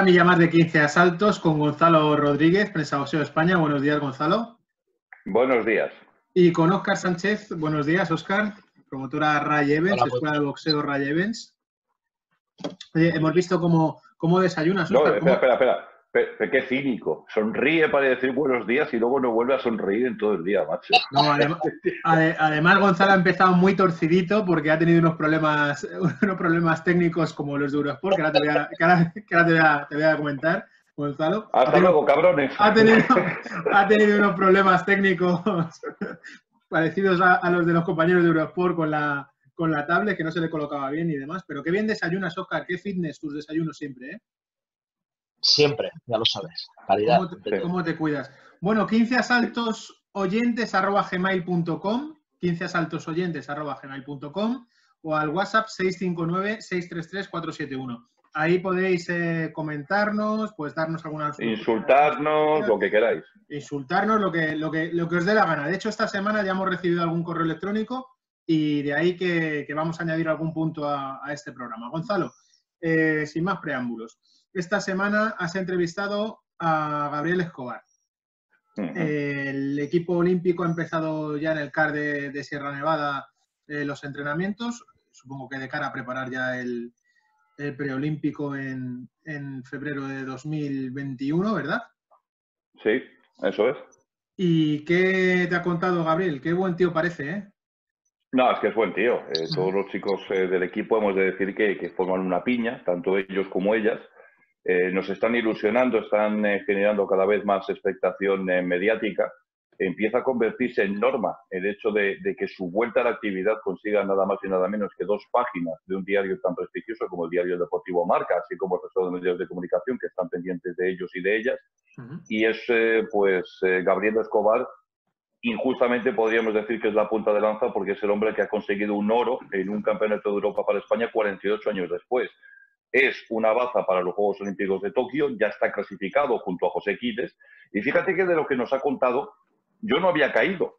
otra milla más de 15 asaltos con Gonzalo Rodríguez, prensa boxeo España. Buenos días, Gonzalo. Buenos días. Y con Óscar Sánchez. Buenos días, Óscar. Promotora Ray Evans, Escuela de Boxeo Ray Evans. hemos visto cómo, cómo desayunas. No, espera, espera, espera. Pero, qué cínico. Sonríe para decir buenos días y luego no vuelve a sonreír en todo el día, macho. además, Gonzalo ha empezado muy torcidito porque ha tenido unos problemas, unos problemas técnicos como los de Eurosport, que ahora te voy a, que ahora, te voy a, comentar. Gonzalo. Hasta luego, cabrones. Ha tenido, ha tenido unos problemas técnicos parecidos a, los de los compañeros de Eurosport con la, con la tablet, que no se le colocaba bien y demás. Pero qué bien desayunas, Oscar. Qué fitness tus desayunos siempre, ¿eh? Siempre, ya lo sabes. ¿Cómo te, cuidas? Bueno, 15 asaltos oyentes arroba gmail.com, 15 asaltos oyentes arroba gmail.com o al WhatsApp 659-633-471. Ahí podéis eh, comentarnos, pues darnos alguna... Insultarnos, lo que queráis. Insultarnos, lo que, lo, que, lo que os dé la gana. De hecho, esta semana ya hemos recibido algún correo electrónico y de ahí que, vamos a añadir algún punto a, este programa. Gonzalo, eh, sin más preámbulos esta semana has entrevistado a Gabriel Escobar. El equipo olímpico ha empezado ya en el CAR de, Sierra Nevada eh, los entrenamientos, supongo que de cara a preparar ya el, preolímpico en, febrero de 2021, ¿verdad? Sí, eso es. ¿Y qué te ha contado Gabriel? Qué buen tío parece, ¿eh? No, es que es buen tío. Eh, todos los chicos eh, del equipo hemos de decir que, que, forman una piña, tanto ellos como ellas. Eh, nos están ilusionando, están eh, generando cada vez más expectación eh, mediática. Empieza a convertirse en norma el hecho de, que su vuelta a la actividad consiga nada más y nada menos que dos páginas de un diario tan prestigioso como el diario Deportivo Marca, así como el resto de medios de comunicación que están pendientes de ellos y de ellas. Y es, pues, Gabriel Escobar, injustamente podríamos decir que es la punta de lanza porque es el hombre que ha conseguido un oro en un campeonato de Europa para España 48 años después es una baza para los Juegos Olímpicos de Tokio, ya está clasificado junto a José Quiles. Y fíjate que de lo que nos ha contado, yo no había caído.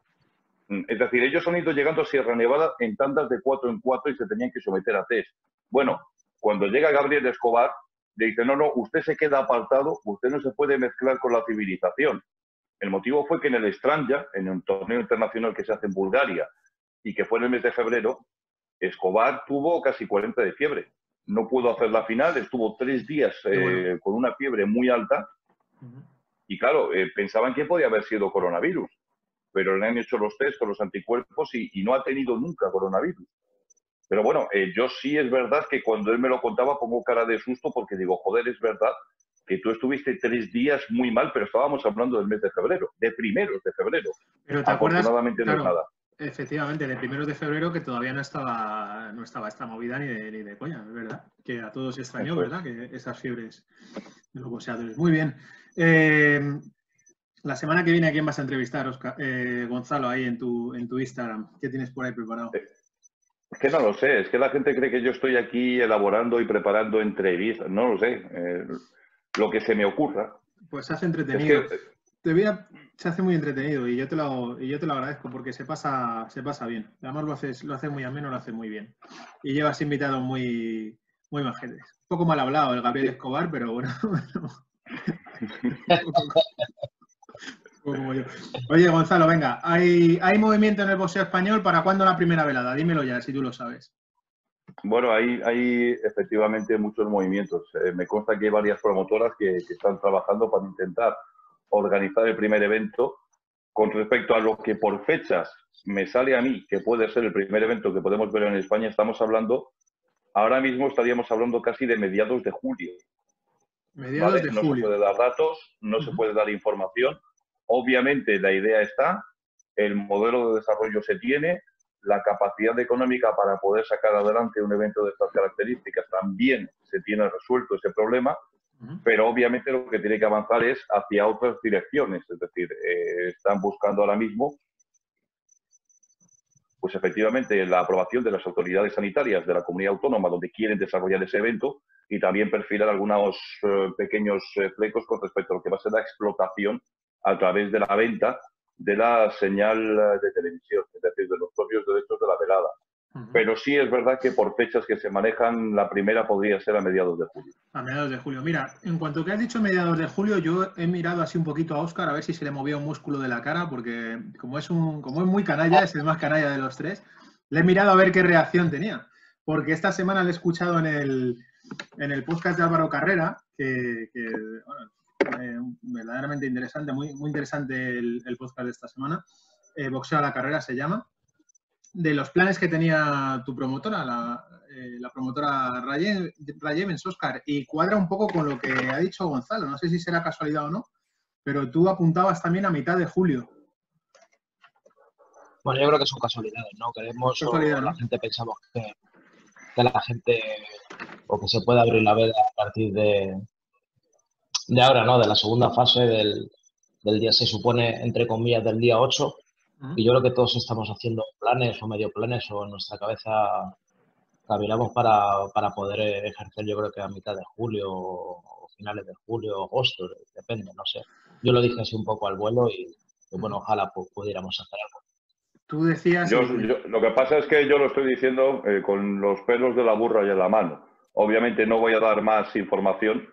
Es decir, ellos han ido llegando a Sierra Nevada en tandas de cuatro en cuatro y se tenían que someter a test. Bueno, cuando llega Gabriel Escobar, le dice, no, no, usted se queda apartado, usted no se puede mezclar con la civilización. El motivo fue que en el Stranja, en un torneo internacional que se hace en Bulgaria y que fue en el mes de febrero, Escobar tuvo casi 40 de fiebre no pudo hacer la final, estuvo tres días eh, con una fiebre muy alta y claro, eh, pensaban que podía haber sido coronavirus, pero le han hecho los test con los anticuerpos y, no ha tenido nunca coronavirus. Pero bueno, eh, yo sí es verdad que cuando él me lo contaba pongo cara de susto porque digo, joder, es verdad que tú estuviste tres días muy mal, pero estábamos hablando del mes de febrero, de primeros de febrero. Pero te Afortunadamente no es nada. Efectivamente, de primeros de febrero que todavía no estaba, no estaba esta movida ni de, ni de coña, es verdad. Que a todos extrañó, ¿verdad? Que esas fiebres de los boxeadores. Muy bien. Eh, la semana que viene, ¿a quién vas a entrevistar, eh, Gonzalo, ahí en tu, en tu Instagram? ¿Qué tienes por ahí preparado? Es que no lo sé, es que la gente cree que yo estoy aquí elaborando y preparando entrevistas. No lo sé. Eh, lo que se me ocurra. Pues hace entretenido te voy se hace muy entretenido y yo te lo, y yo te lo agradezco porque se pasa, se pasa bien. Además lo haces, lo hace muy ameno, lo hace muy bien. Y llevas invitados muy, muy majetes. Un poco mal hablado el Gabriel Escobar, pero bueno. Oye, Gonzalo, venga, ¿hay, ¿hay movimiento en el boxeo español? ¿Para cuándo la primera velada? Dímelo ya, si tú lo sabes. Bueno, hay, hay efectivamente muchos movimientos. Eh, me consta que hay varias promotoras que, que están trabajando para intentar organizar el primer evento. Con respecto a lo que por fechas me sale a mí, que puede ser el primer evento que podemos ver en España, estamos hablando, ahora mismo estaríamos hablando casi de mediados de julio. Mediados de no julio. se puede dar datos, no se puede dar información. Obviamente la idea está, el modelo de desarrollo se tiene, la capacidad económica para poder sacar adelante un evento de estas características también se tiene resuelto ese problema pero obviamente lo que tiene que avanzar es hacia otras direcciones, es decir, eh, están buscando ahora mismo, pues efectivamente, la aprobación de las autoridades sanitarias de la comunidad autónoma donde quieren desarrollar ese evento y también perfilar algunos eh, pequeños eh, flecos con respecto a lo que va a ser la explotación a través de la venta de la señal de televisión, es decir, de los propios derechos de la velada. Pero sí es verdad que por fechas que se manejan, la primera podría ser a mediados de julio. A mediados de julio. Mira, en cuanto que has dicho mediados de julio, yo he mirado así un poquito a Oscar a ver si se le movía un músculo de la cara, porque como es, un, como es muy canalla, es el más canalla de los tres, le he mirado a ver qué reacción tenía. Porque esta semana le he escuchado en el, en el podcast de Álvaro Carrera, que, bueno, eh, verdaderamente interesante, muy, muy interesante el, podcast de esta semana. Eh, Boxeo a la carrera se llama de los planes que tenía tu promotora, la, eh, promotora Rayevens, Oscar, y cuadra un poco con lo que ha dicho Gonzalo. No sé si será casualidad o no, pero tú apuntabas también a mitad de julio. Bueno, yo creo que son casualidades, ¿no? Queremos, Casualidad, la gente pensamos que, la gente, o que se puede abrir la veda a partir de, de ahora, ¿no? De la segunda fase del, del día, se supone, entre comillas, del día 8 y yo creo que todos estamos haciendo planes o medio planes o en nuestra cabeza caminamos para, para poder ejercer, yo creo que a mitad de julio o finales de julio, agosto, depende, no sé. Yo lo dije así un poco al vuelo y, bueno, ojalá pudiéramos hacer algo. Tú decías... lo que pasa es que yo lo estoy diciendo eh, con los pelos de la burra y en la mano. Obviamente no voy a dar más información,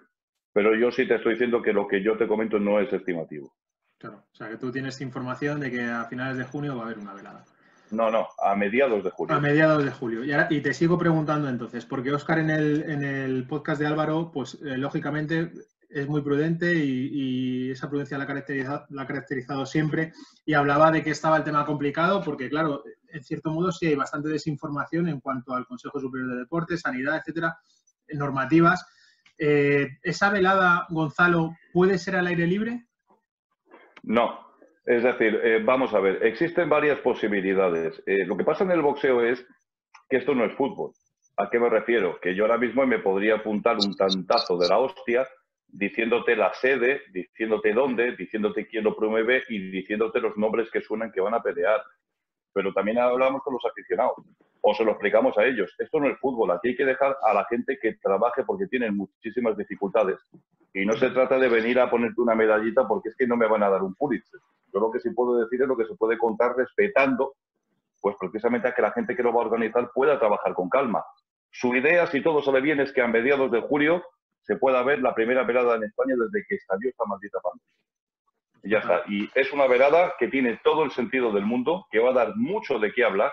pero yo sí te estoy diciendo que lo que yo te comento no es estimativo. Claro, o sea que tú tienes información de que a finales de junio va a haber una velada. No, no, a mediados de julio. A mediados de julio. Y, y te sigo preguntando entonces, porque Oscar en el, en el podcast de Álvaro, pues eh, lógicamente es muy prudente y, esa prudencia la ha, caracterizado, la ha caracterizado siempre y hablaba de que estaba el tema complicado porque, claro, en cierto modo sí hay bastante desinformación en cuanto al Consejo Superior de Deportes, sanidad, etcétera, normativas. Eh, ¿Esa velada, Gonzalo, puede ser al aire libre? No. Es decir, eh, vamos a ver, existen varias posibilidades. Eh, lo que pasa en el boxeo es que esto no es fútbol. ¿A qué me refiero? Que yo ahora mismo me podría apuntar un tantazo de la hostia diciéndote la sede, diciéndote dónde, diciéndote quién lo promueve y diciéndote los nombres que suenan que van a pelear. Pero también hablamos con los aficionados o se lo explicamos a ellos. Esto no es fútbol, aquí hay que dejar a la gente que trabaje porque tienen muchísimas dificultades. Y no se trata de venir a ponerte una medallita porque es que no me van a dar un Pulitzer. Yo lo que sí puedo decir es lo que se puede contar respetando, pues precisamente a que la gente que lo va a organizar pueda trabajar con calma. Su idea, si todo sale bien, es que a mediados de julio se pueda ver la primera velada en España desde que estalló esta maldita pandemia. Y ya está. Y es una velada que tiene todo el sentido del mundo, que va a dar mucho de qué hablar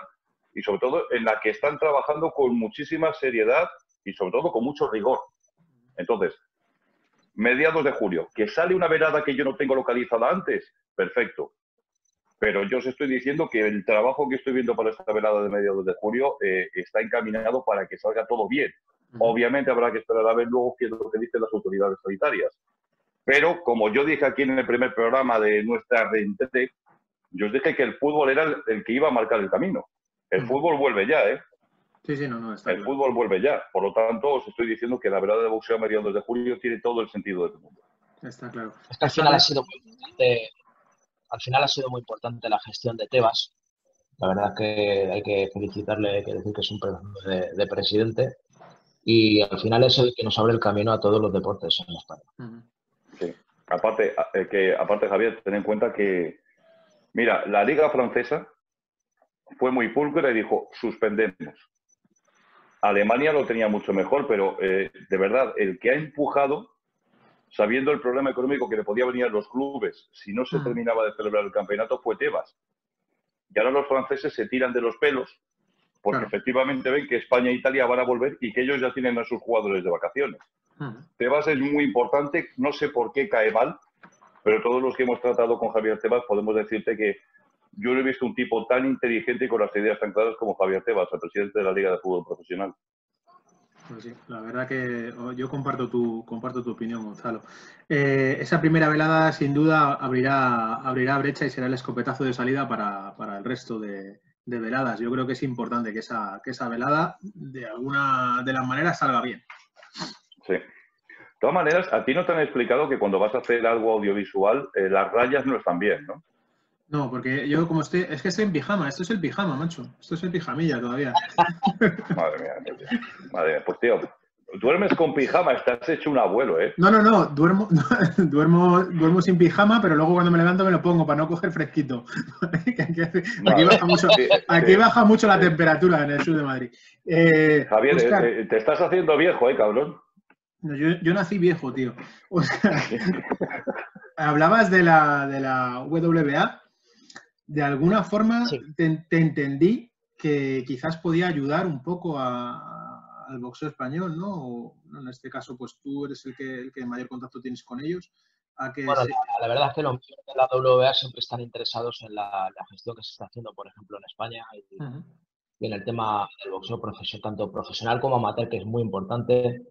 y sobre todo en la que están trabajando con muchísima seriedad y sobre todo con mucho rigor. Entonces, mediados de julio, que sale una velada que yo no tengo localizada antes, perfecto. Pero yo os estoy diciendo que el trabajo que estoy viendo para esta velada de mediados de julio eh, está encaminado para que salga todo bien. Obviamente habrá que esperar a ver luego qué es lo que dicen las autoridades sanitarias. Pero como yo dije aquí en el primer programa de nuestra reentré, yo os dije que el fútbol era el que iba a marcar el camino. El fútbol vuelve ya, ¿eh? Sí, sí, no, no. el fútbol vuelve ya. Por lo tanto, os estoy diciendo que la verdad de boxeo a mediados de julio tiene todo el sentido del mundo. Está claro. Es que al final ha sido muy importante, al final ha sido muy importante la gestión de Tebas. La verdad que hay que felicitarle, hay que decir que es un de, de presidente. Y al final es el que nos abre el camino a todos los deportes en España. Sí. Aparte, eh, que, aparte, Javier, ten en cuenta que, mira, la Liga Francesa fue muy pulcra y dijo, suspendemos. Alemania lo tenía mucho mejor, pero eh, de verdad, el que ha empujado, sabiendo el problema económico que le podía venir a los clubes si no se mm. terminaba de celebrar el campeonato, fue Tebas. Y ahora los franceses se tiran de los pelos porque efectivamente ven que España e Italia van a volver y que ellos ya tienen a sus jugadores de vacaciones. Mm. Tebas es muy importante, no sé por qué cae mal, pero todos los que hemos tratado con Javier Tebas podemos decirte que yo no he visto un tipo tan inteligente y con las ideas tan claras como Javier Tebas, el presidente de la Liga de Fútbol Profesional. Pues sí, la verdad que yo comparto tu, comparto tu opinión, Gonzalo. Eh, esa primera velada, sin duda, abrirá, abrirá brecha y será el escopetazo de salida para, el resto de, veladas. Yo creo que es importante que esa, que esa velada, de alguna de las maneras, salga bien. Sí. De todas maneras, a ti no te han explicado que cuando vas a hacer algo audiovisual, eh, las rayas no están bien, ¿no? No, porque yo como estoy, es que estoy en pijama, esto es el pijama, macho, esto es el pijamilla todavía. madre mía, madre mía, pues tío, duermes con pijama, estás hecho un abuelo, ¿eh? No, no, no, duermo, duermo, duermo sin pijama, pero luego cuando me levanto me lo pongo para no coger fresquito. aquí, baja mucho, aquí baja mucho la temperatura en el sur de Madrid. Eh, Javier, eh, te estás haciendo viejo, ¿eh, cabrón? yo, nací viejo, tío. hablabas de la, de la. De alguna forma te, entendí que quizás podía ayudar un poco al boxeo español, ¿no? en este caso, pues tú eres el que, el que mayor contacto tienes con ellos. bueno, la, verdad es que los de la WBA siempre están interesados en la, gestión que se está haciendo, por ejemplo, en España y, y en el tema del boxeo profesional, tanto profesional como amateur, que es muy importante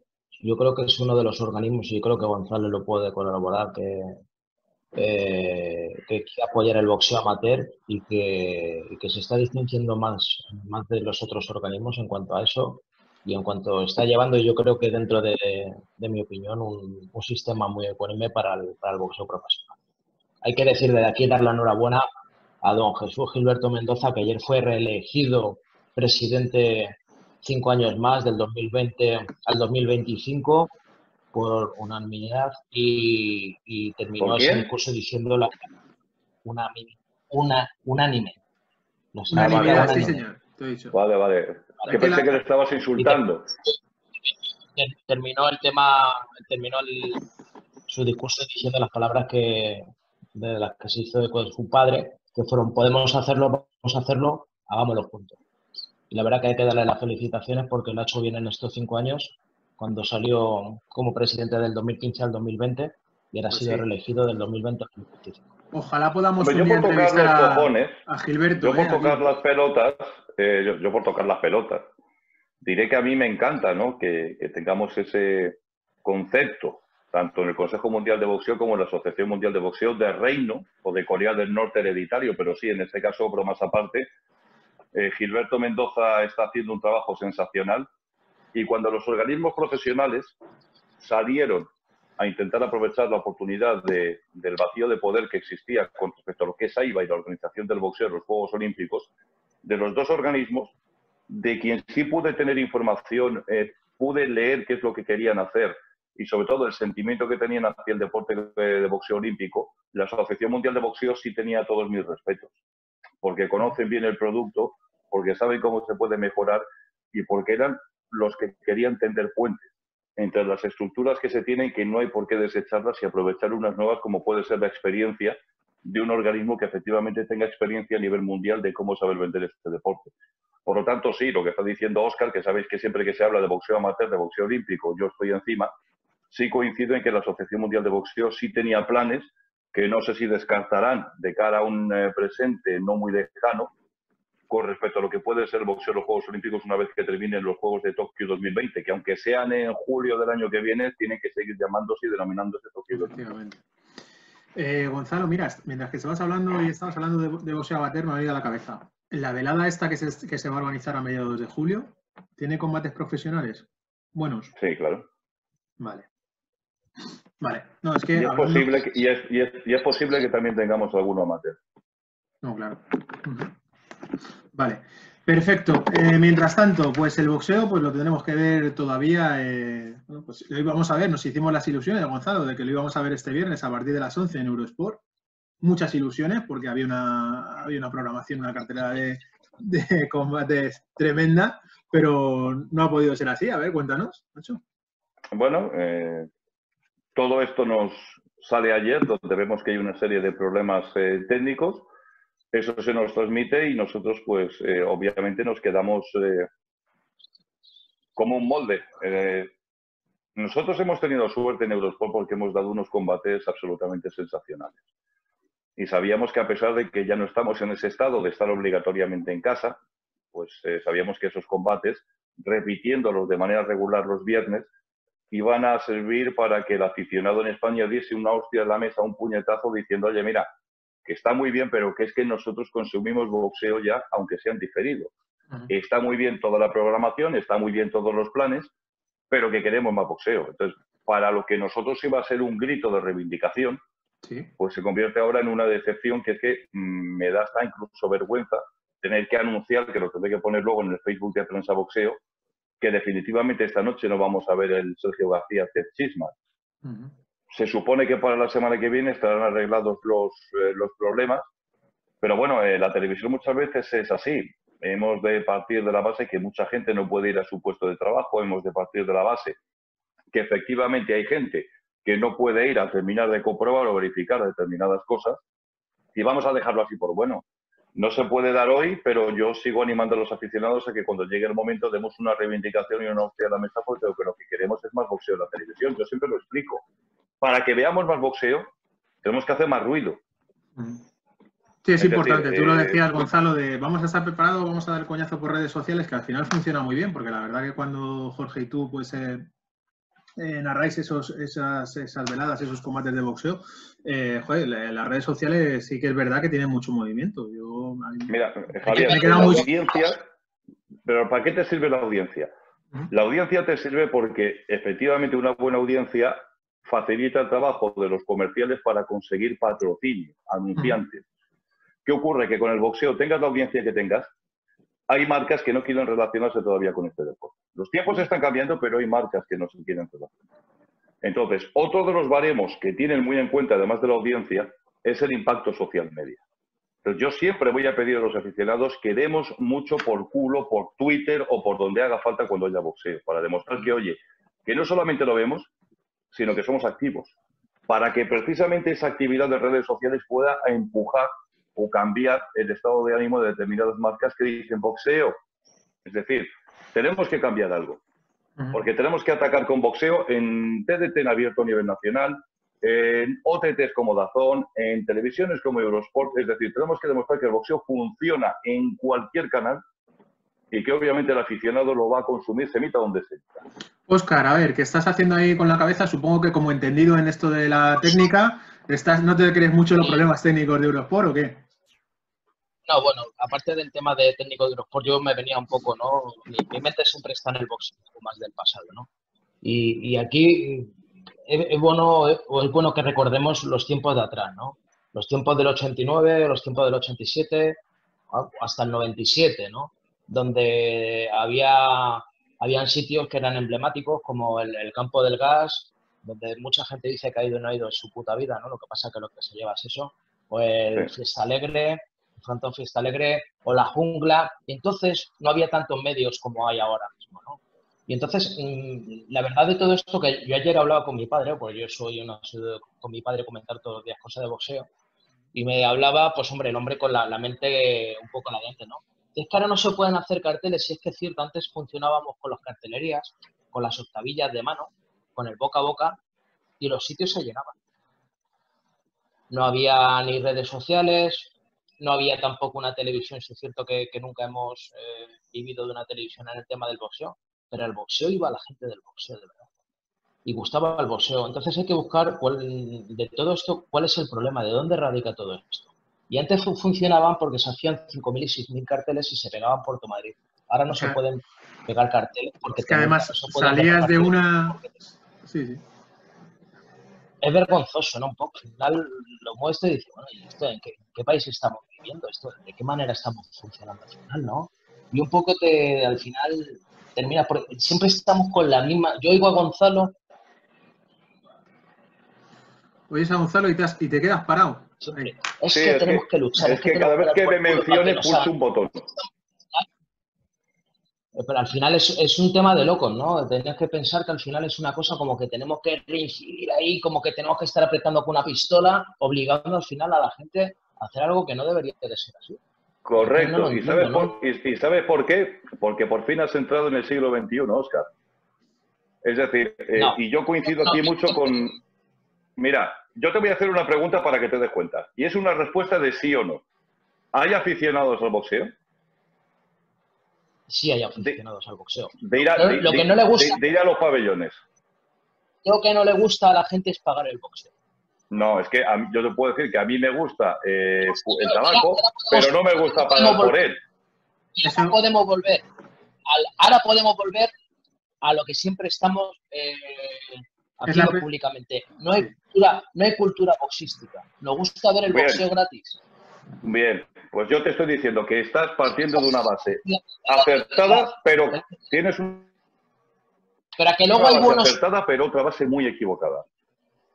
yo creo que es uno de los organismos, y creo que Gonzalo lo puede colaborar, que, eh, que quiere apoyar el boxeo amateur y que, que, se está distinguiendo más, más de los otros organismos en cuanto a eso y en cuanto está llevando, yo creo que dentro de, de mi opinión, un, un, sistema muy ecuánime para el, para el boxeo profesional. Hay que decir de aquí, dar la enhorabuena a don Jesús Gilberto Mendoza, que ayer fue reelegido presidente cinco años más, del 2020 al 2025, por unanimidad y, y terminó ese discurso diciendo la, una, una, unánime. No sé, unanimidad, sí, señor. Vale, vale. que pensé que le estabas insultando. Terminó el tema, terminó el, su discurso diciendo las palabras que de las que se hizo con su padre, que fueron podemos hacerlo, vamos a hacerlo, hagámoslo juntos. Y la verdad que hay que darle las felicitaciones porque lo ha hecho bien en estos cinco años, cuando salió como presidente del 2015 al 2020 y ahora ha pues sido reelegido del 2020 al 2025. Ojalá podamos yo por tocar los cojones, a Gilberto. Yo por ¿eh? tocar las pelotas, eh, yo, por tocar las pelotas, diré que a mí me encanta ¿no? que, que tengamos ese concepto tanto en el Consejo Mundial de Boxeo como en la Asociación Mundial de Boxeo de reino o de Corea del Norte hereditario, pero sí, en este caso, más aparte, eh, Gilberto Mendoza está haciendo un trabajo sensacional y cuando los organismos profesionales salieron a intentar aprovechar la oportunidad del vacío de poder que existía con respecto a lo que es AIBA y la organización del boxeo los Juegos Olímpicos, de los dos organismos, de quien sí pude tener información, eh, pude leer qué es lo que querían hacer y sobre todo el sentimiento que tenían hacia el deporte de boxeo olímpico, la Asociación Mundial de Boxeo sí tenía todos mis respetos, porque conocen bien el producto, porque saben cómo se puede mejorar y porque eran los que querían tender puentes entre las estructuras que se tienen que no hay por qué desecharlas y aprovechar unas nuevas como puede ser la experiencia de un organismo que efectivamente tenga experiencia a nivel mundial de cómo saber vender este deporte. Por lo tanto, sí, lo que está diciendo Oscar, que sabéis que siempre que se habla de boxeo amateur, de boxeo olímpico, yo estoy encima, sí coincido en que la Asociación Mundial de Boxeo sí tenía planes que no sé si descartarán de cara a un eh, presente no muy lejano, con respecto a lo que puede ser el boxeo en los Juegos Olímpicos una vez que terminen los Juegos de Tokio 2020, que aunque sean en julio del año que viene, tienen que seguir llamándose y denominándose Tokio 2020. Eh, Gonzalo, mira, mientras que estabas hablando y estabas hablando de, boxeo amateur, me ha venido a la cabeza. La velada esta que se, que se va a organizar a mediados de julio, ¿tiene combates profesionales buenos? Sí, claro. Vale. Vale. No, es que, y, es posible que y, es, y, es, y, es, posible que también tengamos alguno amateur. No, claro. Vale, perfecto. Eh, mientras tanto, pues el boxeo, pues lo tendremos que ver todavía. Eh, pues hoy vamos a ver, nos hicimos las ilusiones, Gonzalo, de que lo íbamos a ver este viernes a partir de las 11 en Eurosport. Muchas ilusiones porque había una, había una programación, una cartera de, de combates tremenda, pero no ha podido ser así. A ver, cuéntanos, Nacho. Bueno, eh, todo esto nos sale ayer, donde vemos que hay una serie de problemas técnicos eso se nos transmite y nosotros, pues, eh, obviamente nos quedamos eh, como un molde. Eh, nosotros hemos tenido suerte en Eurosport porque hemos dado unos combates absolutamente sensacionales. Y sabíamos que a pesar de que ya no estamos en ese estado de estar obligatoriamente en casa, pues sabíamos que esos combates, repitiéndolos de manera regular los viernes, iban a servir para que el aficionado en España diese una hostia en la mesa, un puñetazo diciendo, oye, mira, que está muy bien, pero que es que nosotros consumimos boxeo ya, aunque sean diferidos. Está muy bien toda la programación, está muy bien todos los planes, pero que queremos más boxeo. Entonces, para lo que nosotros iba a ser un grito de reivindicación, pues se convierte ahora en una decepción que es que mm, me da hasta incluso vergüenza tener que anunciar, que lo tendré que poner luego en el Facebook de Prensa Boxeo, que definitivamente esta noche no vamos a ver el Sergio García Chisma. Se supone que para la semana que viene estarán arreglados los, eh, los problemas, pero bueno, eh, la televisión muchas veces es así. Hemos de partir de la base que mucha gente no puede ir a su puesto de trabajo, hemos de partir de la base que efectivamente hay gente que no puede ir a terminar de comprobar o verificar determinadas cosas y vamos a dejarlo así por bueno. No se puede dar hoy, pero yo sigo animando a los aficionados a que cuando llegue el momento demos una reivindicación y una opción a la mesa porque lo que queremos es más boxeo en la televisión. Yo siempre lo explico. Para que veamos más boxeo, tenemos que hacer más ruido. Sí, es, importante. Tú lo eh, decías, Gonzalo, de vamos a estar preparados, vamos a dar coñazo por redes sociales, que al final funciona muy bien, porque la verdad que cuando Jorge y tú pues eh, eh, narráis esos, esas, esas, veladas, esos combates de boxeo, eh, joder, las redes sociales sí que es verdad que tienen mucho movimiento. Yo, Mira, Javier, la audiencia, pero ¿para qué te sirve la audiencia? La audiencia te sirve porque efectivamente una buena audiencia facilita el trabajo de los comerciales para conseguir patrocinio, anunciantes. ¿Qué ocurre? Que con el boxeo, tengas la audiencia que tengas, hay marcas que no quieren relacionarse todavía con este deporte. Los tiempos están cambiando, pero hay marcas que no se quieren relacionar. Entonces, otro de los baremos que tienen muy en cuenta, además de la audiencia, es el impacto social media. Yo siempre voy a pedir a los aficionados que demos mucho por culo, por Twitter o por donde haga falta cuando haya boxeo, para demostrar que, oye, que no solamente lo vemos, sino que somos activos, para que precisamente esa actividad de redes sociales pueda empujar o cambiar el estado de ánimo de determinadas marcas que dicen boxeo. Es decir, tenemos que cambiar algo. Porque tenemos que atacar con boxeo en TDT en abierto a nivel nacional, en OTTs como Dazón, en televisiones como Eurosport. Es decir, tenemos que demostrar que el boxeo funciona en cualquier canal y que obviamente el aficionado lo va a consumir, se emita donde sea. Oscar, a ver, ¿qué estás haciendo ahí con la cabeza? Supongo que como entendido en esto de la técnica, estás, ¿no te crees mucho los problemas técnicos de Eurosport o qué? No, bueno, aparte del tema de técnico de Eurosport, yo me venía un poco, ¿no? Mi, mente siempre está en el boxeo, más del pasado, ¿no? Y, aquí es, bueno, es bueno que recordemos los tiempos de atrás, ¿no? Los tiempos del 89, los tiempos del 87, hasta el 97, ¿no? Donde había habían sitios que eran emblemáticos, como el, campo del gas, donde mucha gente dice que ha ido y no ha ido en su puta vida, ¿no? Lo que pasa es que lo que se lleva es eso. O el Fiesta Alegre, Frontón Fiesta Alegre o La Jungla, y entonces no había tantos medios como hay ahora mismo, ¿no? Y entonces, mm, la verdad de todo esto, que yo ayer hablaba con mi padre, porque yo soy una, con mi padre comentar todos los días cosas de boxeo, y me hablaba, pues hombre, el hombre con la, mente un poco la mente, ¿no? Es que ahora no se pueden hacer carteles, si es que es cierto, antes funcionábamos con las cartelerías, con las octavillas de mano, con el boca a boca, y los sitios se llenaban. No había ni redes sociales, no había tampoco una televisión, es cierto que, nunca hemos eh, vivido de una televisión en el tema del boxeo, pero el boxeo iba la gente del boxeo, de verdad. Y gustaba el boxeo. Entonces hay que buscar de todo esto cuál es el problema, de dónde radica todo esto. Y antes funcionaban porque se hacían 5.000 y 6.000 carteles y se pegaban Puerto Madrid. Ahora no se pueden pegar carteles porque... Es que además salías de una... Sí, sí es vergonzoso, ¿no? Un poco. Al final lo muestro y dice, bueno, ¿y esto en qué, país estamos viviendo? esto ¿De qué manera estamos funcionando al final, no? Y un poco te, al final termina por... Siempre estamos con la misma... Yo oigo a Gonzalo... Oyes a Gonzalo y te, y te quedas parado. Es que tenemos que, luchar. Es, que, cada vez que me mencione pulso un botón. Pero al final es, es, un tema de locos, ¿no? Tenías que pensar que al final es una cosa como que tenemos que reincidir ahí, como que tenemos que estar apretando con una pistola, obligando al final a la gente a hacer algo que no debería de ser así. Correcto. ¿Y, sabes por, y, sabes por, qué? Porque por fin has entrado en el siglo XXI, Oscar. Es decir, eh, y yo coincido aquí mucho con... Mira, yo te voy a hacer una pregunta para que te des cuenta. Y es una respuesta de sí o no. ¿Hay aficionados al boxeo? sí hay aficionados al boxeo. De ir, a, lo que no le gusta, de, ir a los pabellones. Lo que no le gusta a la gente es pagar el boxeo. No, es que yo te puedo decir que a mí me gusta eh, el tabaco, pero no me gusta pagar por él. Ahora podemos volver, ahora podemos volver a lo que siempre estamos eh, haciendo públicamente. No hay cultura, no hay cultura boxística. Nos gusta ver el boxeo gratis. Bien, pues yo te estoy diciendo que estás partiendo de una base acertada, pero tienes un Pero a que luego hay buenos. acertada, pero otra base muy equivocada.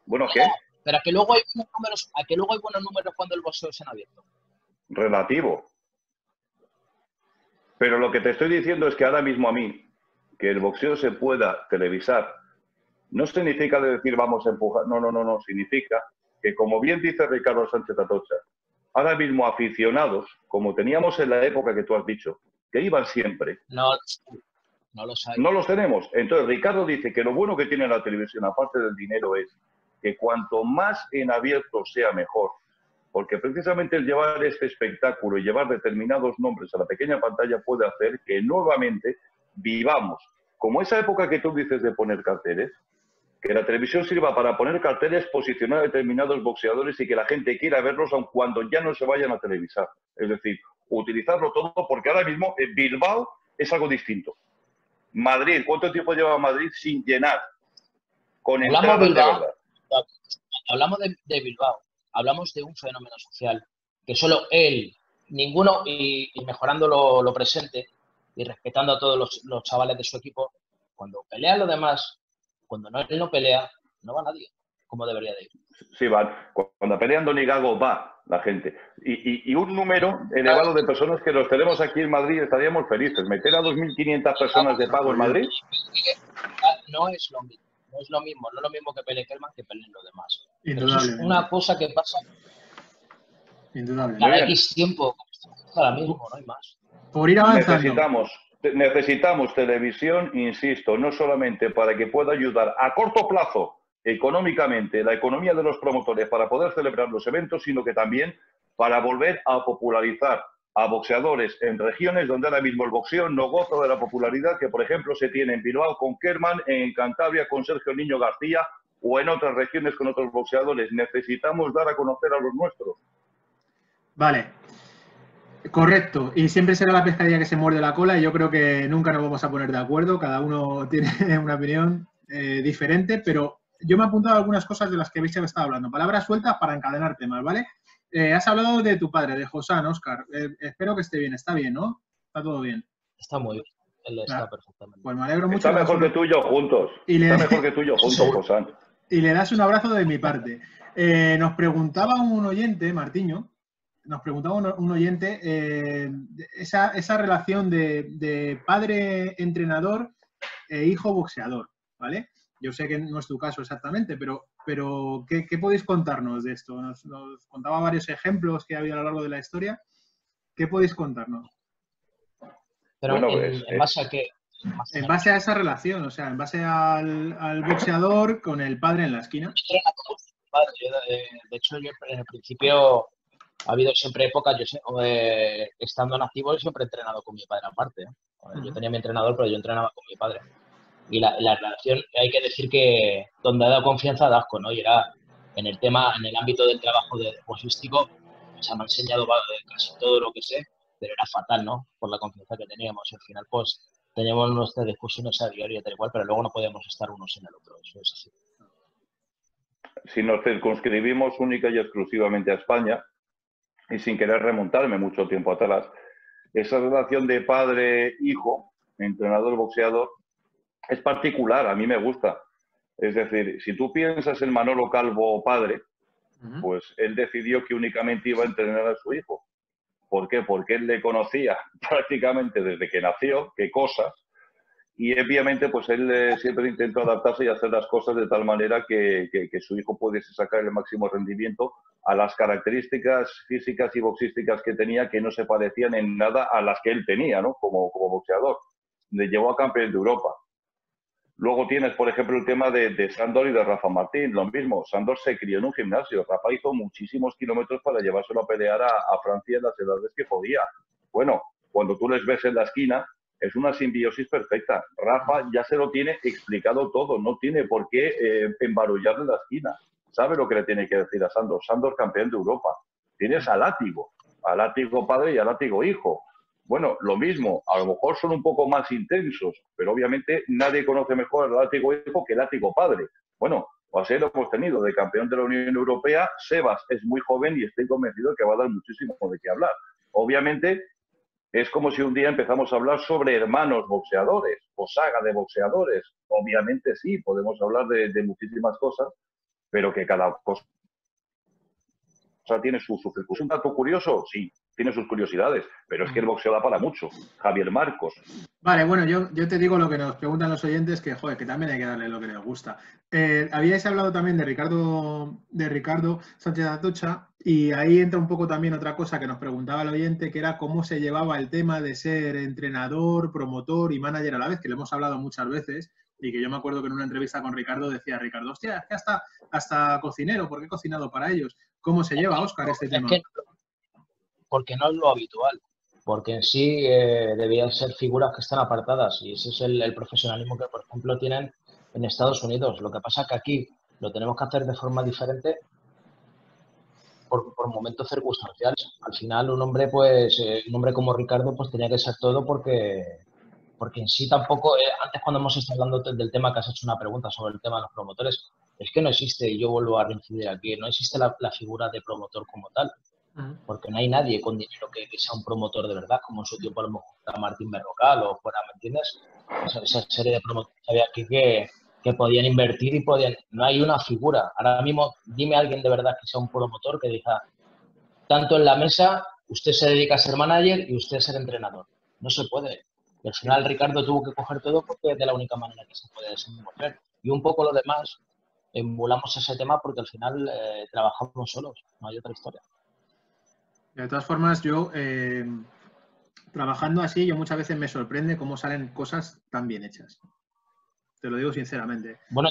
Bueno, ¿qué? Pero a que luego hay buenos números, a que luego hay buenos números cuando el boxeo es en abierto. Relativo. Pero lo que te estoy diciendo es que ahora mismo a mí, que el boxeo se pueda televisar, no significa de decir vamos a empujar. No, no, no, no. Significa que, como bien dice Ricardo Sánchez Atocha, ahora mismo aficionados, como teníamos en la época que tú has dicho, que iban siempre. No, no los hay. No los tenemos. Entonces, Ricardo dice que lo bueno que tiene la televisión, aparte del dinero, es que cuanto más en abierto sea mejor. Porque precisamente el llevar este espectáculo y llevar determinados nombres a la pequeña pantalla puede hacer que nuevamente vivamos, como esa época que tú dices de poner carteles, que la televisión sirva para poner carteles, posicionar a determinados boxeadores y que la gente quiera verlos aun cuando ya no se vayan a televisar. Es decir, utilizarlo todo porque ahora mismo en Bilbao es algo distinto. Madrid, ¿cuánto tiempo lleva Madrid sin llenar? Con hablamos, Bilbao, hablamos de, Bilbao, hablamos de un fenómeno social que solo él, ninguno, y, mejorando lo, presente y respetando a todos los, los chavales de su equipo, cuando pelean los demás cuando no, él no pelea, no va nadie, como debería de ir. Sí, van. Cuando pelean Don Gago va la gente. Y, un número elevado de personas que los tenemos aquí en Madrid estaríamos felices. Meter a 2.500 personas de pago en Madrid. No es lo mismo. No es lo mismo, no es lo mismo que pelee Kelman que peleen los demás. Indudable. Es una cosa que pasa. Indudable. Cada X tiempo, ahora mismo, no hay más. Por ir avanzando. Necesitamos necesitamos televisión, insisto, no solamente para que pueda ayudar a corto plazo económicamente la economía de los promotores para poder celebrar los eventos, sino que también para volver a popularizar a boxeadores en regiones donde ahora mismo el boxeo no goza de la popularidad que, por ejemplo, se tiene en Bilbao con Kerman, en Cantabria con Sergio Niño García o en otras regiones con otros boxeadores. Necesitamos dar a conocer a los nuestros. Vale, Correcto, y siempre será la pescadilla que se muerde la cola y yo creo que nunca nos vamos a poner de acuerdo, cada uno tiene una opinión eh, diferente, pero yo me he apuntado algunas cosas de las que habéis estado hablando, palabras sueltas para encadenar temas, ¿vale? Eh, has hablado de tu padre, de Josán, Oscar, eh, espero que esté bien, está bien, ¿no? Está todo bien. Está muy bien, él está perfectamente. Pues me alegro mucho. Está mejor que tú y yo juntos, está mejor que tú y yo juntos, Josán. Y le das un abrazo de mi parte. nos preguntaba un oyente, Martiño, nos preguntaba un, oyente eh, esa, esa, relación de, padre entrenador e hijo boxeador, ¿vale? Yo sé que no es tu caso exactamente, pero, pero ¿qué, podéis contarnos de esto? Nos, contaba varios ejemplos que ha habido a lo largo de la historia. ¿Qué podéis contarnos? Pero en, base a qué? En base a esa relación, o sea, en base al, al boxeador con el padre en la esquina. De hecho, yo en el principio ha habido siempre épocas, yo eh, estando en activo, siempre he entrenado con mi padre aparte. ¿eh? Yo tenía mi entrenador, pero yo entrenaba con mi padre. Y la, relación, hay que decir que donde ha dado confianza, da asco, ¿no? Y era en el tema, en el ámbito del trabajo de deportístico, o sea, me ha enseñado casi todo lo que sé, pero era fatal, ¿no? Por la confianza que teníamos. Y al final, pues, teníamos nuestras discusiones a diario y tal igual, pero luego no podíamos estar unos en el otro. Eso es así. Si nos circunscribimos única y exclusivamente a España, y sin querer remontarme mucho tiempo atrás, esa relación de padre-hijo, entrenador-boxeador, es particular, a mí me gusta. Es decir, si tú piensas en Manolo Calvo padre, pues él decidió que únicamente iba a entrenar a su hijo. ¿Por qué? Porque él le conocía prácticamente desde que nació, qué cosas, y obviamente pues él eh, siempre intentó adaptarse y hacer las cosas de tal manera que, su hijo pudiese sacar el máximo rendimiento a las características físicas y boxísticas que tenía que no se parecían en nada a las que él tenía ¿no? como, como boxeador. Le llevó a campeón de Europa. Luego tienes, por ejemplo, el tema de, Sandor y de Rafa Martín, lo mismo. Sandor se crió en un gimnasio. Rafa hizo muchísimos kilómetros para llevárselo a pelear a, a Francia en las edades que podía. Bueno, cuando tú les ves en la esquina, es una simbiosis perfecta. Rafa ya se lo tiene explicado todo, no tiene por qué eh, embarullarle la esquina. Sabe lo que le tiene que decir a Sandor. Sandor campeón de Europa. Tienes a Látigo, a Látigo padre y a Látigo hijo. Bueno, lo mismo, a lo mejor son un poco más intensos, pero obviamente nadie conoce mejor al Látigo hijo que el Látigo padre. Bueno, así lo hemos tenido de campeón de la Unión Europea. Sebas es muy joven y estoy convencido que va a dar muchísimo de qué hablar. Obviamente, es como si un día empezamos a hablar sobre hermanos boxeadores o saga de boxeadores. Obviamente sí, podemos hablar de, muchísimas cosas, pero que cada cosa tiene su, su ¿Un dato curioso? Sí, tiene sus curiosidades, pero es que el boxeo da para mucho. Javier Marcos. Vale, bueno, yo, yo te digo lo que nos preguntan los oyentes, que joder, que también hay que darle lo que les gusta. Eh, habíais hablado también de Ricardo, de Ricardo Sánchez Atocha, y ahí entra un poco también otra cosa que nos preguntaba el oyente, que era cómo se llevaba el tema de ser entrenador, promotor y manager a la vez, que lo hemos hablado muchas veces, y que yo me acuerdo que en una entrevista con Ricardo decía Ricardo, hostia, es que hasta, hasta cocinero, porque he cocinado para ellos. ¿Cómo se lleva, Oscar, este tema? porque no es lo habitual, porque en sí eh, debían ser figuras que están apartadas y ese es el, profesionalismo que, por ejemplo, tienen en Estados Unidos. Lo que pasa es que aquí lo tenemos que hacer de forma diferente por, momentos circunstanciales. Al final, un hombre, pues, eh, un hombre como Ricardo, pues tenía que ser todo porque, porque en sí tampoco, eh, antes cuando hemos estado hablando del tema que has hecho una pregunta sobre el tema de los promotores, es que no existe, y yo vuelvo a reincidir aquí, no existe la, figura de promotor como tal porque no hay nadie con dinero que, sea un promotor de verdad, como en su tiempo a lo mejor Martín Berrocal o fuera, ¿me entiendes? esa serie de promotores había aquí que, que podían invertir y podían... No hay una figura. Ahora mismo, dime a alguien de verdad que sea un promotor que diga, tanto en la mesa, usted se dedica a ser manager y usted a ser entrenador. No se puede. Y al final Ricardo tuvo que coger todo porque es de la única manera que se puede desenvolver. Y un poco lo demás, emulamos ese tema porque al final eh, trabajamos solos, no hay otra historia. De todas formas, yo eh, trabajando así, yo muchas veces me sorprende cómo salen cosas tan bien hechas. Te lo digo sinceramente. Bueno,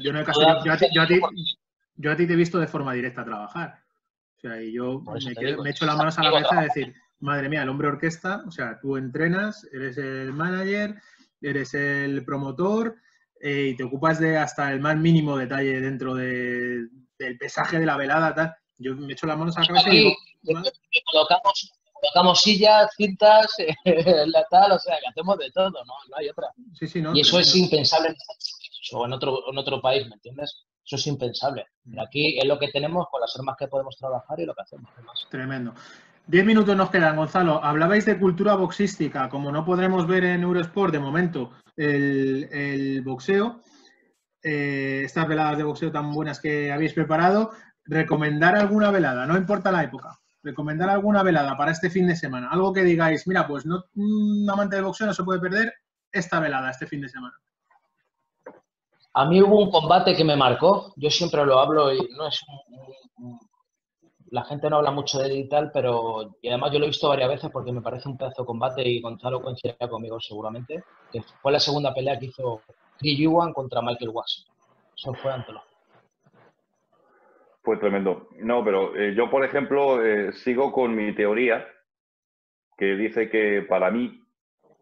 yo, no he caso, yo, a ti, yo, a ti, te he visto de forma directa trabajar. O sea, y yo me, echo las manos a la cabeza y decir, madre mía, el hombre orquesta, o sea, tú entrenas, eres el manager, eres el promotor eh, y te ocupas de hasta el más mínimo detalle dentro del pesaje de la velada, tal. Yo me echo las manos a la cabeza y digo, colocamos, colocamos sillas, cintas, la tal, o sea, que hacemos de todo, ¿no? No hay otra. y eso es impensable o en otro, en otro país, ¿me entiendes? Eso es impensable. Mm. Aquí es lo que tenemos con las armas que podemos trabajar y lo que hacemos. Tremendo. Diez minutos nos quedan, Gonzalo. Hablabais de cultura boxística. Como no podremos ver en Eurosport de momento el, boxeo, eh, estas veladas de boxeo tan buenas que habéis preparado, recomendar alguna velada, no importa la época recomendar alguna velada para este fin de semana. Algo que digáis, mira, pues no, un amante de boxeo no se puede perder esta velada este fin de semana. A mí hubo un combate que me marcó, yo siempre lo hablo y no es la gente no habla mucho de él y tal, pero y además yo lo he visto varias veces porque me parece un pedazo de combate y Gonzalo coincidirá conmigo seguramente, fue la segunda pelea que hizo Chris Yuan contra Michael Watson. Eso fue ante los fue tremendo. No, pero eh, yo, por ejemplo, eh, sigo con mi teoría que dice que para mí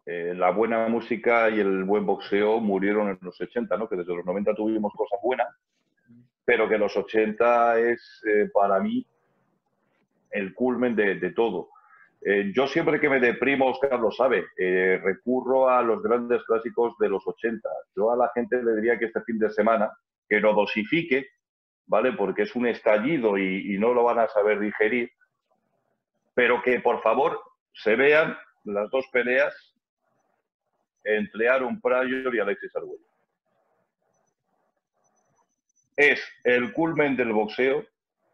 eh, la buena música y el buen boxeo murieron en los 80, ¿no? Que desde los 90 tuvimos cosas buenas, pero que los 80 es para mí el culmen de, todo. yo siempre que me deprimo, Oscar lo sabe, recurro a los grandes clásicos de los 80. Yo a la gente le diría que este fin de semana, que lo dosifique, ¿vale? Porque es un estallido y, no lo van a saber digerir, pero que por favor se vean las dos peleas entre Aaron Pryor y Alexis Arguello. Es el culmen del boxeo,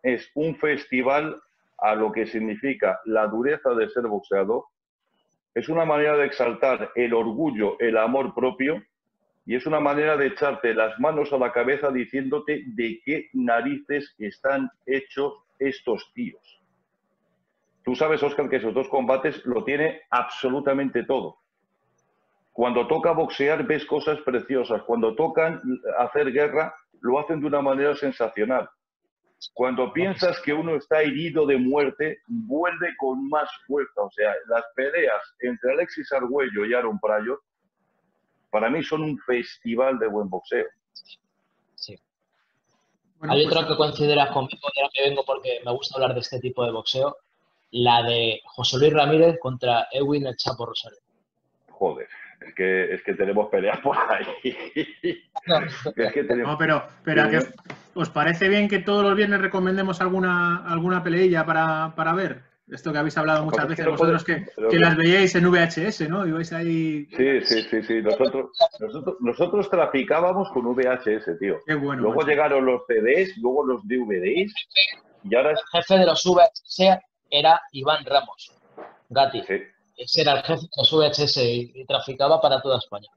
es un festival a lo que significa la dureza de ser boxeador, es una manera de exaltar el orgullo, el amor propio y es una manera de echarte las manos a la cabeza diciéndote de qué narices están hechos estos tíos. Tú sabes, Oscar, que esos dos combates lo tiene absolutamente todo. Cuando toca boxear ves cosas preciosas. Cuando tocan hacer guerra lo hacen de una manera sensacional. Cuando piensas que uno está herido de muerte, vuelve con más fuerza. O sea, las peleas entre Alexis Argüello y Aaron Pryor para mí son un festival de buen boxeo. Sí. Hay pues, otra que consideras conmigo, ya que vengo porque me gusta hablar de este tipo de boxeo, la de José Luis Ramírez contra Edwin El Chapo Rosario. Joder, es que, es que tenemos peleas por ahí. No, pero, pero ¿os parece bien que todos los viernes recomendemos alguna, alguna peleilla para, para ver? Esto que habéis hablado muchas veces vosotros, que, que, las veíais en VHS, ¿no? Ibais ahí... Sí, sí, sí, sí. Nosotros, nosotros, traficábamos con VHS, tío. Qué bueno. Luego llegaron los CDs, luego los DVDs, y ahora... El jefe de los VHS era Iván Ramos, Gatti. Sí. Ese era el jefe de los VHS y, traficaba para toda España.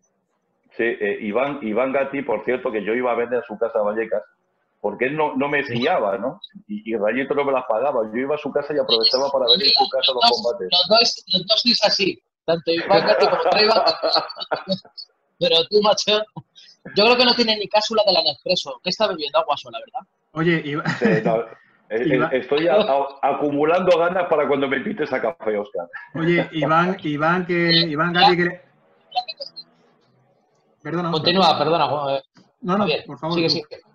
Sí, eh, Iván, Iván Gatti, por cierto, que yo iba a vender a su casa a Vallecas, porque él no, no me fiaba, ¿no? Y, y, Rayito no me las pagaba. Yo iba a su casa y aprovechaba para ver en su casa los combates. Los dos, los dos es así, tanto Iván como Treva. Pero tú, macho, yo creo que no tiene ni cápsula de la Nespresso. ¿Qué está bebiendo? Agua sola, ¿verdad? Oye, Iván... Eh, eh, estoy acumulando ganas para cuando me invites a café, Oscar. Oye, Iván, Iván, que, Iván Gatti, que... Perdona. Continúa, perdona. No, no, por favor.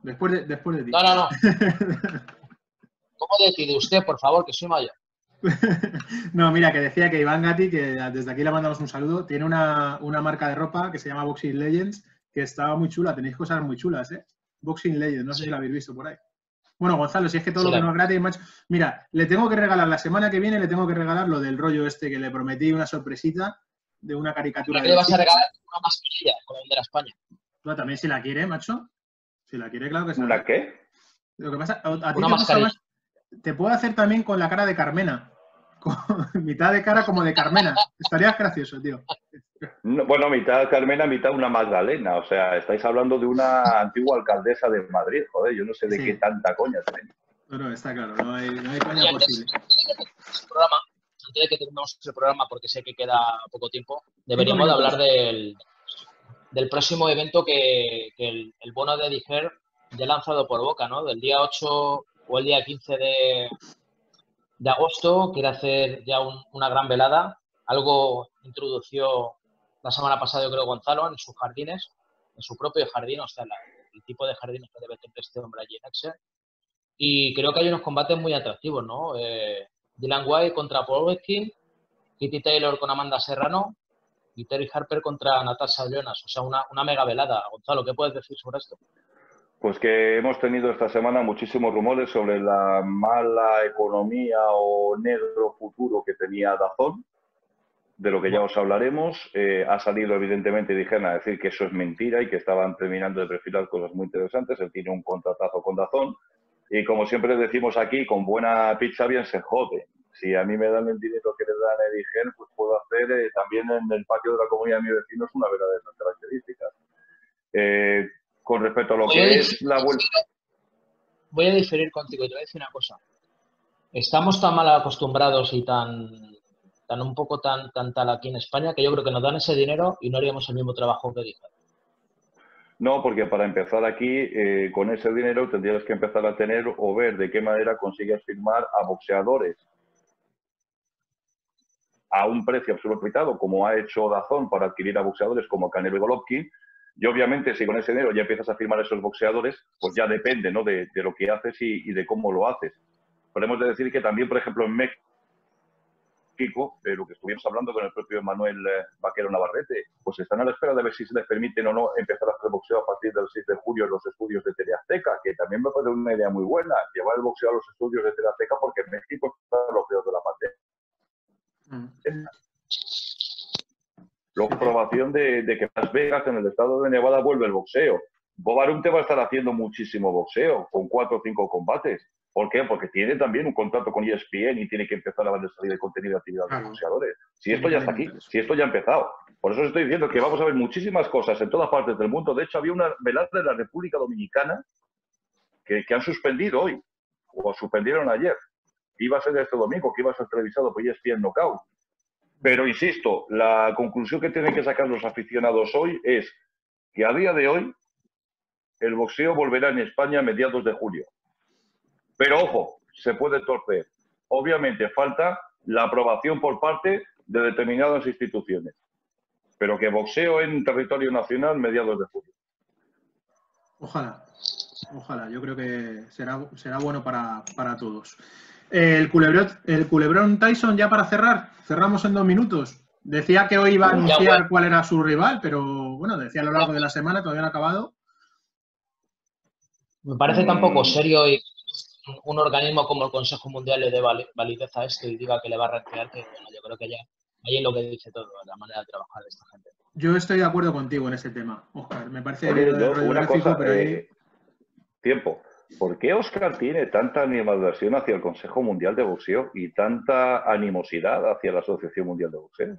Después, de, después de ti. No, no, no. ¿Cómo decide usted, por favor, que soy mayor? no, mira, que decía que Iván Gatti, que desde aquí le mandamos un saludo, tiene una, marca de ropa que se llama Boxing Legends, que está muy chula. Tenéis cosas muy chulas, ¿eh? Boxing Legends, no sé si la habéis visto por ahí. Bueno, Gonzalo, si es que todo lo que no es gratis, macho. Mira, le tengo que regalar la semana que viene, le tengo que regalar lo del rollo este que le prometí, una sorpresita de una caricatura. ¿Qué le vas a regalar una mascarilla con el de la España? también si la quiere, macho. Si la quiere, claro que sí. ¿Una qué? Lo que pasa, a, ti te, más, te puedo hacer también con la cara de Carmena. Con mitad de cara como de Carmena. Estarías gracioso, tío. bueno, mitad Carmena, mitad una Magdalena. O sea, estáis hablando de una antigua alcaldesa de Madrid, joder. Yo no sé de qué tanta coña tenéis. No, está claro, no hay, no hay coña posible. Programa, antes de que terminemos el programa, porque sé que queda poco tiempo, deberíamos de hablar del, del próximo evento que, el, bono de Diger ya lanzado por Boca, ¿no? Del día 8 o el día 15 de, de agosto, quiere hacer ya una gran velada. Algo introdució la semana pasada, yo creo, Gonzalo, en sus jardines, en su propio jardín, o sea, el tipo de jardines que debe tener este hombre allí en Excel. Y creo que hay unos combates muy atractivos, ¿no? Eh, Dylan White contra Paul Weskin, Kitty Taylor con Amanda Serrano, y Terry Harper contra Natasha Jonas. O sea, una, una mega velada. Gonzalo, ¿qué puedes decir sobre esto? Pues que hemos tenido esta semana muchísimos rumores sobre la mala economía o negro futuro que tenía Dazón, de lo que ya os hablaremos. Eh, ha salido evidentemente dijeron a decir que eso es mentira y que estaban terminando de perfilar cosas muy interesantes. Él tiene un contratazo con Dazón y como siempre decimos aquí, con buena pizza bien se jode si a mí me dan el dinero que le dan a Edigen, pues puedo hacer eh, también en el patio de la comunidad de mis vecinos una vera de esas características. Eh, con respecto a lo que es la vuelta. Voy a diferir contigo y te voy a decir una cosa. Estamos tan mal acostumbrados y tan, tan un poco tan, tan tal aquí en España que yo creo que nos dan ese dinero y no haríamos el mismo trabajo que Edigen. No, porque para empezar aquí, eh, con ese dinero tendrías que empezar a tener o ver de qué manera consigues firmar a boxeadores a un precio absolutamente como ha hecho Dazón para adquirir a boxeadores como Canelo y Golovkin. Y obviamente, si con ese dinero ya empiezas a firmar esos boxeadores, pues ya depende ¿no? de, lo que haces y, de cómo lo haces. Podemos decir que también, por ejemplo, en México, eh, lo que estuvimos hablando con el propio Manuel eh, Vaquero Navarrete, pues están a la espera de ver si se les permiten o no empezar a hacer boxeo a partir del 6 de julio en los estudios de Teleazteca, que también me parece una idea muy buena, llevar el boxeo a los estudios de Teleazteca porque en México está lo peor de la pandemia. La comprobación de, que Las Vegas, en el estado de Nevada, vuelve el boxeo. Bob Arum te va a estar haciendo muchísimo boxeo, con cuatro o cinco combates. ¿Por qué? Porque tiene también un contrato con ESPN y tiene que empezar a darle salida de contenido de actividad de boxeadores. Si esto ya está aquí, si esto ya ha empezado. Por eso os estoy diciendo que vamos a ver muchísimas cosas en todas partes del mundo. De hecho, había una velada de la República Dominicana que, que han suspendido hoy, o suspendieron ayer iba a ser este domingo, que iba a ser televisado por ESPN Knockout. Pero insisto, la conclusión que tienen que sacar los aficionados hoy es que a día de hoy el boxeo volverá en España a mediados de julio. Pero ojo, se puede torcer. Obviamente falta la aprobación por parte de determinadas instituciones. Pero que boxeo en territorio nacional mediados de julio. Ojalá, ojalá. Yo creo que será, será bueno para, para todos. El culebrón, el culebrón Tyson, ya para cerrar, cerramos en dos minutos. Decía que hoy iba a anunciar cuál era su rival, pero bueno, decía a lo largo de la semana, todavía no ha acabado. Me parece tan poco serio y un, organismo como el Consejo Mundial le dé validez a esto y diga que le va a retirar, que bueno, yo creo que ya ahí es lo que dice todo, la manera de trabajar de esta gente. Yo estoy de acuerdo contigo en ese tema, Oscar. Me parece una cosa, pero eh, tiempo. ¿Por qué Oscar tiene tanta animadversión hacia el Consejo Mundial de Boxeo y tanta animosidad hacia la Asociación Mundial de Boxeo?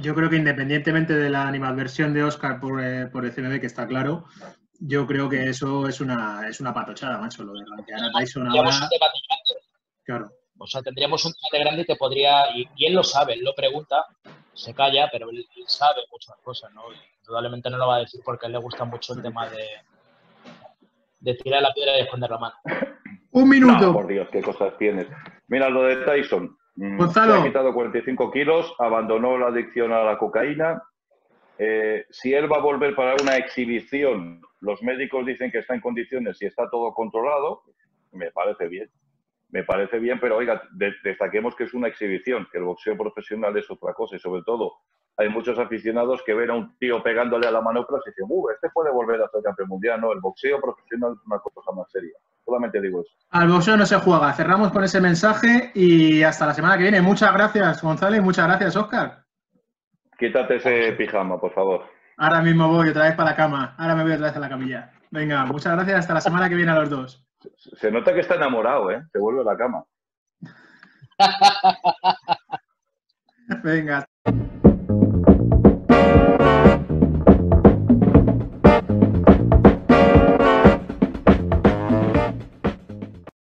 Yo creo que independientemente de la animadversión de Oscar por, eh, por el CMB, que está claro, yo creo que eso es una, es una patochada, macho, lo de rankear a Tyson ahora. Claro. O sea, tendríamos un debate grande que podría, y, él lo sabe, él lo pregunta, se calla, pero él, sabe muchas cosas, ¿no? Y indudablemente no lo va a decir porque a él le gusta mucho el tema de, de tirar la piedra y esconder la mano. Un minuto. por Dios, qué cosas tienes. Mira lo de Tyson. Mm, Gonzalo. Se ha quitado 45 kilos, abandonó la adicción a la cocaína. Eh, si él va a volver para una exhibición, los médicos dicen que está en condiciones y está todo controlado, me parece bien. Me parece bien, pero oiga, destaquemos que es una exhibición, que el boxeo profesional es otra cosa y sobre todo hay muchos aficionados que ven a un tío pegándole a la manopla y dicen, uh, este puede volver a ser campeón mundial. No, el boxeo profesional es una cosa más seria. Solamente digo eso. Al boxeo no se juega. Cerramos con ese mensaje y hasta la semana que viene. Muchas gracias, González, muchas gracias, Oscar. Quítate ese pijama, por favor. Ahora mismo voy otra vez para la cama. Ahora me voy otra vez a la camilla. Venga, muchas gracias. Hasta la semana que viene a los dos. Se nota que está enamorado, ¿eh? Se vuelve a la cama. Venga.